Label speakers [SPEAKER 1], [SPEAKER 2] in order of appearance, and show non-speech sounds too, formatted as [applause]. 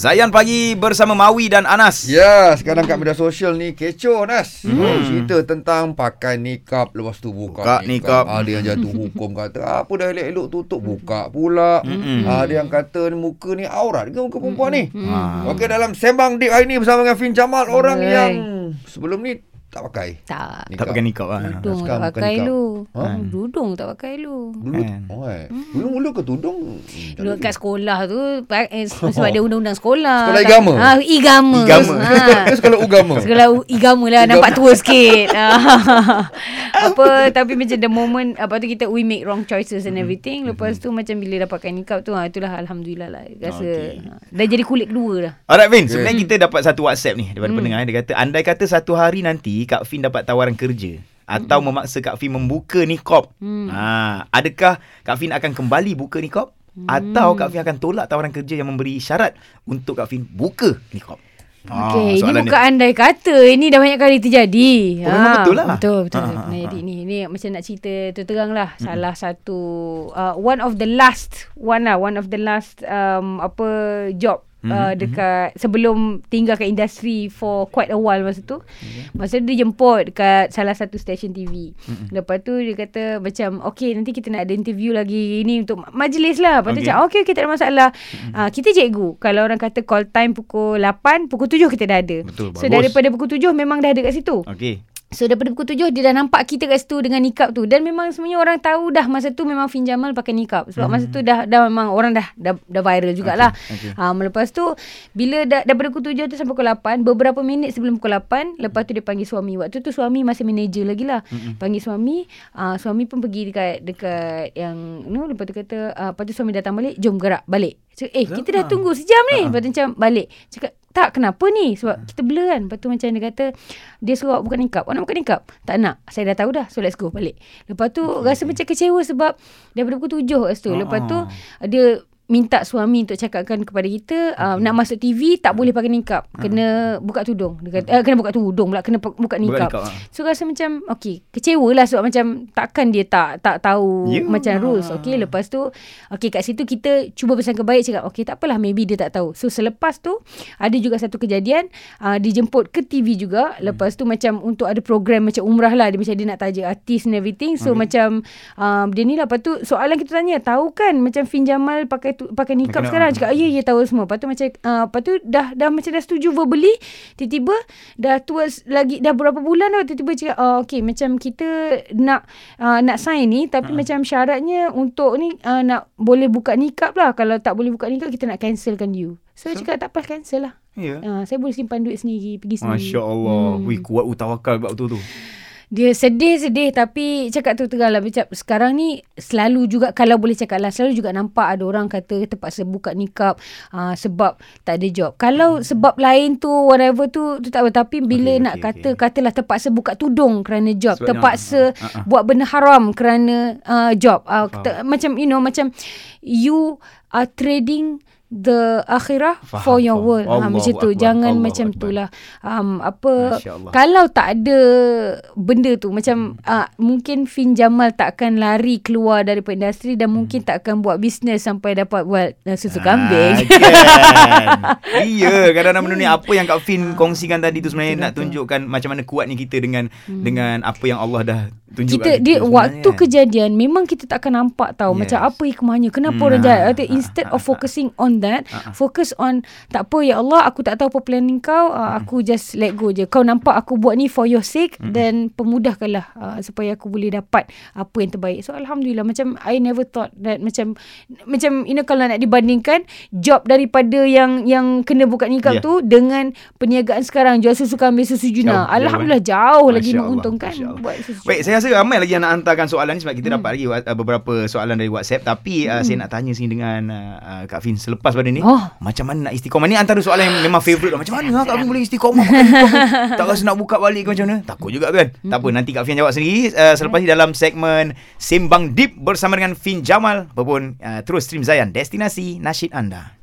[SPEAKER 1] Zayan pagi bersama Mawi dan Anas.
[SPEAKER 2] Ya, sekarang kat media sosial ni kecoh Nas. Hmm. Cerita tentang pakai nikap lepas tu buka,
[SPEAKER 1] Buka nikap.
[SPEAKER 2] Ada yang jatuh hukum kata apa dah elok-elok tutup buka pula.
[SPEAKER 1] Mm-mm.
[SPEAKER 2] Ada yang kata ni muka ni aurat ke muka perempuan ni.
[SPEAKER 1] Ah.
[SPEAKER 2] Okey dalam sembang deep hari ni bersama dengan Fin Jamal orang
[SPEAKER 3] Alright.
[SPEAKER 2] yang sebelum ni tak pakai.
[SPEAKER 3] Tak.
[SPEAKER 1] Tak pakai nikap lah.
[SPEAKER 3] Tudung tak pakai lu.
[SPEAKER 2] Ha?
[SPEAKER 3] Hmm, Dudung tak pakai lu.
[SPEAKER 2] Dulu
[SPEAKER 1] Kan.
[SPEAKER 2] oh, eh. Dulu-dulu ke tudung? Hmm,
[SPEAKER 3] Duduk kat sekolah tu eh, [laughs] sebab dia undang-undang sekolah.
[SPEAKER 2] Sekolah igama?
[SPEAKER 3] Ha, igama.
[SPEAKER 1] Igama. [laughs]
[SPEAKER 3] Ha.
[SPEAKER 2] Sekolah ugama.
[SPEAKER 3] Sekolah igama lah Nampak tua sikit [laughs] Ah. Apa Tapi macam the moment Apa tu kita We make wrong choices and everything Lepas tu macam Bila dapatkan nikah tu ha, Itulah Alhamdulillah lah Rasa
[SPEAKER 1] Okay.
[SPEAKER 3] ha, Dah jadi kulit kedua dah
[SPEAKER 1] Alright Fin, sebenarnya kita dapat satu WhatsApp ni daripada pendengar. Dia kata, andai kata satu hari nanti Kak Fin dapat tawaran kerja atau memaksa Kak Fin membuka nikop.
[SPEAKER 3] Hmm.
[SPEAKER 1] Ha, adakah Kak Fin akan kembali buka nikop atau Kak Fin akan tolak tawaran kerja yang memberi syarat untuk Kak Fin buka nikop? Ah,
[SPEAKER 3] Okay, ini
[SPEAKER 1] soalan
[SPEAKER 3] bukan andai kata. Ini dah banyak kali terjadi.
[SPEAKER 1] Oh, memang betul lah.
[SPEAKER 3] Betul, betul.
[SPEAKER 1] Ah, ah,
[SPEAKER 3] Pernah
[SPEAKER 1] ah,
[SPEAKER 3] jadi ni. Ni macam nak cerita tu terang lah. Salah satu, uh, one of the last, one lah, one of the last um, apa job Uh, dekat sebelum tinggal kat industri for quite a while masa tu. Masa tu dia jemput dekat salah satu stesen TV lepas tu dia kata macam okay nanti kita nak ada interview lagi ni untuk ma- majlis lah. Lepas tu
[SPEAKER 1] Okay.
[SPEAKER 3] cakap okay okay tak ada masalah. Uh, kita cikgu kalau orang kata call time pukul 8 pukul 7 kita dah ada.
[SPEAKER 1] Betul,
[SPEAKER 3] so
[SPEAKER 1] bagus.
[SPEAKER 3] daripada pukul 7 memang dah ada kat situ.
[SPEAKER 1] Okey.
[SPEAKER 3] So daripada pukul tujuh Dia dah nampak kita kat situ Dengan nikap tu. Dan memang sebenarnya orang tahu dah Masa tu memang Fin Jamal pakai nikap Sebab masa tu dah dah memang Orang dah dah, dah viral jugalah.
[SPEAKER 1] Okay, okay.
[SPEAKER 3] um, Lepas tu Bila dah, daripada pukul tujuh tu Sampai pukul lapan Beberapa minit sebelum pukul lapan Lepas tu dia panggil suami. Waktu tu suami masih manager lagi lah. Panggil suami uh, Suami pun pergi dekat Dekat yang no, Lepas tu kata uh, Lepas tu suami datang balik Jom gerak balik. Cakap eh kita dah tunggu sejam ni. Lepas tu macam balik. Cakap tak kenapa ni? Sebab kita blur kan. Lepas tu macam dia kata Dia suruh awak buka nikap Awak nak buka nikap Tak nak. Saya dah tahu dah. So let's go balik. Lepas tu okay. rasa macam kecewa Sebab Daripada pukul tujuh kat situ. Lepas tu Dia minta suami untuk cakapkan kepada kita uh, nak masuk TV tak boleh pakai nikap kena buka tudung. Dia kata, uh, kena buka tudung pula kena buka nikap,
[SPEAKER 1] nikap, ah.
[SPEAKER 3] so rasa macam okey kecewa lah sebab macam takkan dia tak tak tahu
[SPEAKER 1] Ya.
[SPEAKER 3] macam rules. Okey lepas tu okey kat situ kita cuba bersangka baik cakap okey tak apalah maybe dia tak tahu. So selepas tu ada juga satu kejadian uh, dijemput ke TV juga. Lepas tu macam untuk ada program macam umrah lah dia macam dia nak taja artis and everything. So okay. macam um, dia ni lah. Lepas tu soalan kita tanya tahu kan macam Fin Jamal pakai tu, pakai
[SPEAKER 1] Pakai
[SPEAKER 3] sekarang cakap ya ya tahu semua lepas tu macam uh, lepas tu dah dah macam dah setuju verbally tiba-tiba dah towards lagi dah berapa bulan dah tiba-tiba cakap uh, okey macam kita nak uh, nak sign ni tapi macam syaratnya untuk ni uh, nak boleh buka nikap lah kalau tak boleh buka nikap kita nak cancelkan you so, so cakap tak apa cancel lah
[SPEAKER 1] Ya.
[SPEAKER 3] uh, saya boleh simpan duit sendiri pergi sendiri
[SPEAKER 1] Masya Allah. Hmm. Wih, kuat utawakal buat betul tu.
[SPEAKER 3] Dia sedih-sedih tapi cakap tu terang lah macam sekarang ni selalu juga kalau boleh cakap lah selalu juga nampak ada orang kata terpaksa buka nikap uh, sebab tak ada job. Kalau sebab lain tu whatever tu tu tak apa tapi bila
[SPEAKER 1] Okey,
[SPEAKER 3] nak
[SPEAKER 1] okey,
[SPEAKER 3] kata katalah terpaksa buka tudung kerana job,
[SPEAKER 1] Sebab
[SPEAKER 3] terpaksa
[SPEAKER 1] yang- ah, ah.
[SPEAKER 3] buat benda haram kerana uh, job. Uh, ter, macam you know macam you are trading the akhirah
[SPEAKER 1] Faham,
[SPEAKER 3] for your world. Ha,
[SPEAKER 1] Allahu
[SPEAKER 3] macam tu.
[SPEAKER 1] Akbar,
[SPEAKER 3] Jangan
[SPEAKER 1] Allahu
[SPEAKER 3] macam
[SPEAKER 1] Akbar.
[SPEAKER 3] tu lah. Um, apa
[SPEAKER 1] Allah.
[SPEAKER 3] kalau tak ada benda tu macam uh, mungkin Fin Jamal tak akan lari keluar daripada industri dan mungkin tak akan buat bisnes sampai dapat buat uh, susu kambing.
[SPEAKER 1] Ah, kan. [laughs] iya, kadang-kadang benda ni apa yang Kak Fin kongsikan tadi tu sebenarnya nak tunjukkan macam mana kuatnya kita dengan dengan apa yang Allah dah tunjukkan
[SPEAKER 3] kita dia
[SPEAKER 1] sebenarnya
[SPEAKER 3] waktu kejadian memang kita tak akan nampak tahu
[SPEAKER 1] Yes.
[SPEAKER 3] macam apa hikmahnya kenapa
[SPEAKER 1] Hmm,
[SPEAKER 3] orang
[SPEAKER 1] ah,
[SPEAKER 3] jahat
[SPEAKER 1] ah,
[SPEAKER 3] instead
[SPEAKER 1] ah, [laughs]
[SPEAKER 3] of focusing on that. Focus on tak apa ya Allah aku tak tahu apa planning kau uh, aku just let go je. Kau nampak aku buat ni for your sake dan pemudahkanlah uh, supaya aku boleh dapat apa yang terbaik. So alhamdulillah macam I never thought that macam macam you know kalau nak dibandingkan job daripada yang yang kena buka nikah
[SPEAKER 1] Ya.
[SPEAKER 3] tu dengan perniagaan sekarang jual susu kambing susu
[SPEAKER 1] Jauh,
[SPEAKER 3] juna
[SPEAKER 1] jauh,
[SPEAKER 3] alhamdulillah jauh lagi
[SPEAKER 1] Masya Allah,
[SPEAKER 3] menguntungkan
[SPEAKER 1] Allah.
[SPEAKER 3] buat susu
[SPEAKER 1] Baik, saya rasa ramai lagi yang nak hantarkan soalan ni sebab kita hmm. dapat lagi beberapa soalan dari WhatsApp. Tapi uh, saya nak tanya sini dengan uh, uh, Kak Fin. Selepas pada ni
[SPEAKER 3] Oh.
[SPEAKER 1] macam mana nak istiqomah? Ni antara soalan yang memang favourite lah. macam mana lah Kak Fin boleh istiqomah? [laughs] Tak rasa nak buka balik ke macam mana? Takut juga kan? Tak apa nanti Kak Fin jawab sendiri. Uh, selepas ni dalam segmen Sembang Deep bersama dengan Fin Jamal. Apa pun uh, terus stream Zayan destinasi nasyid anda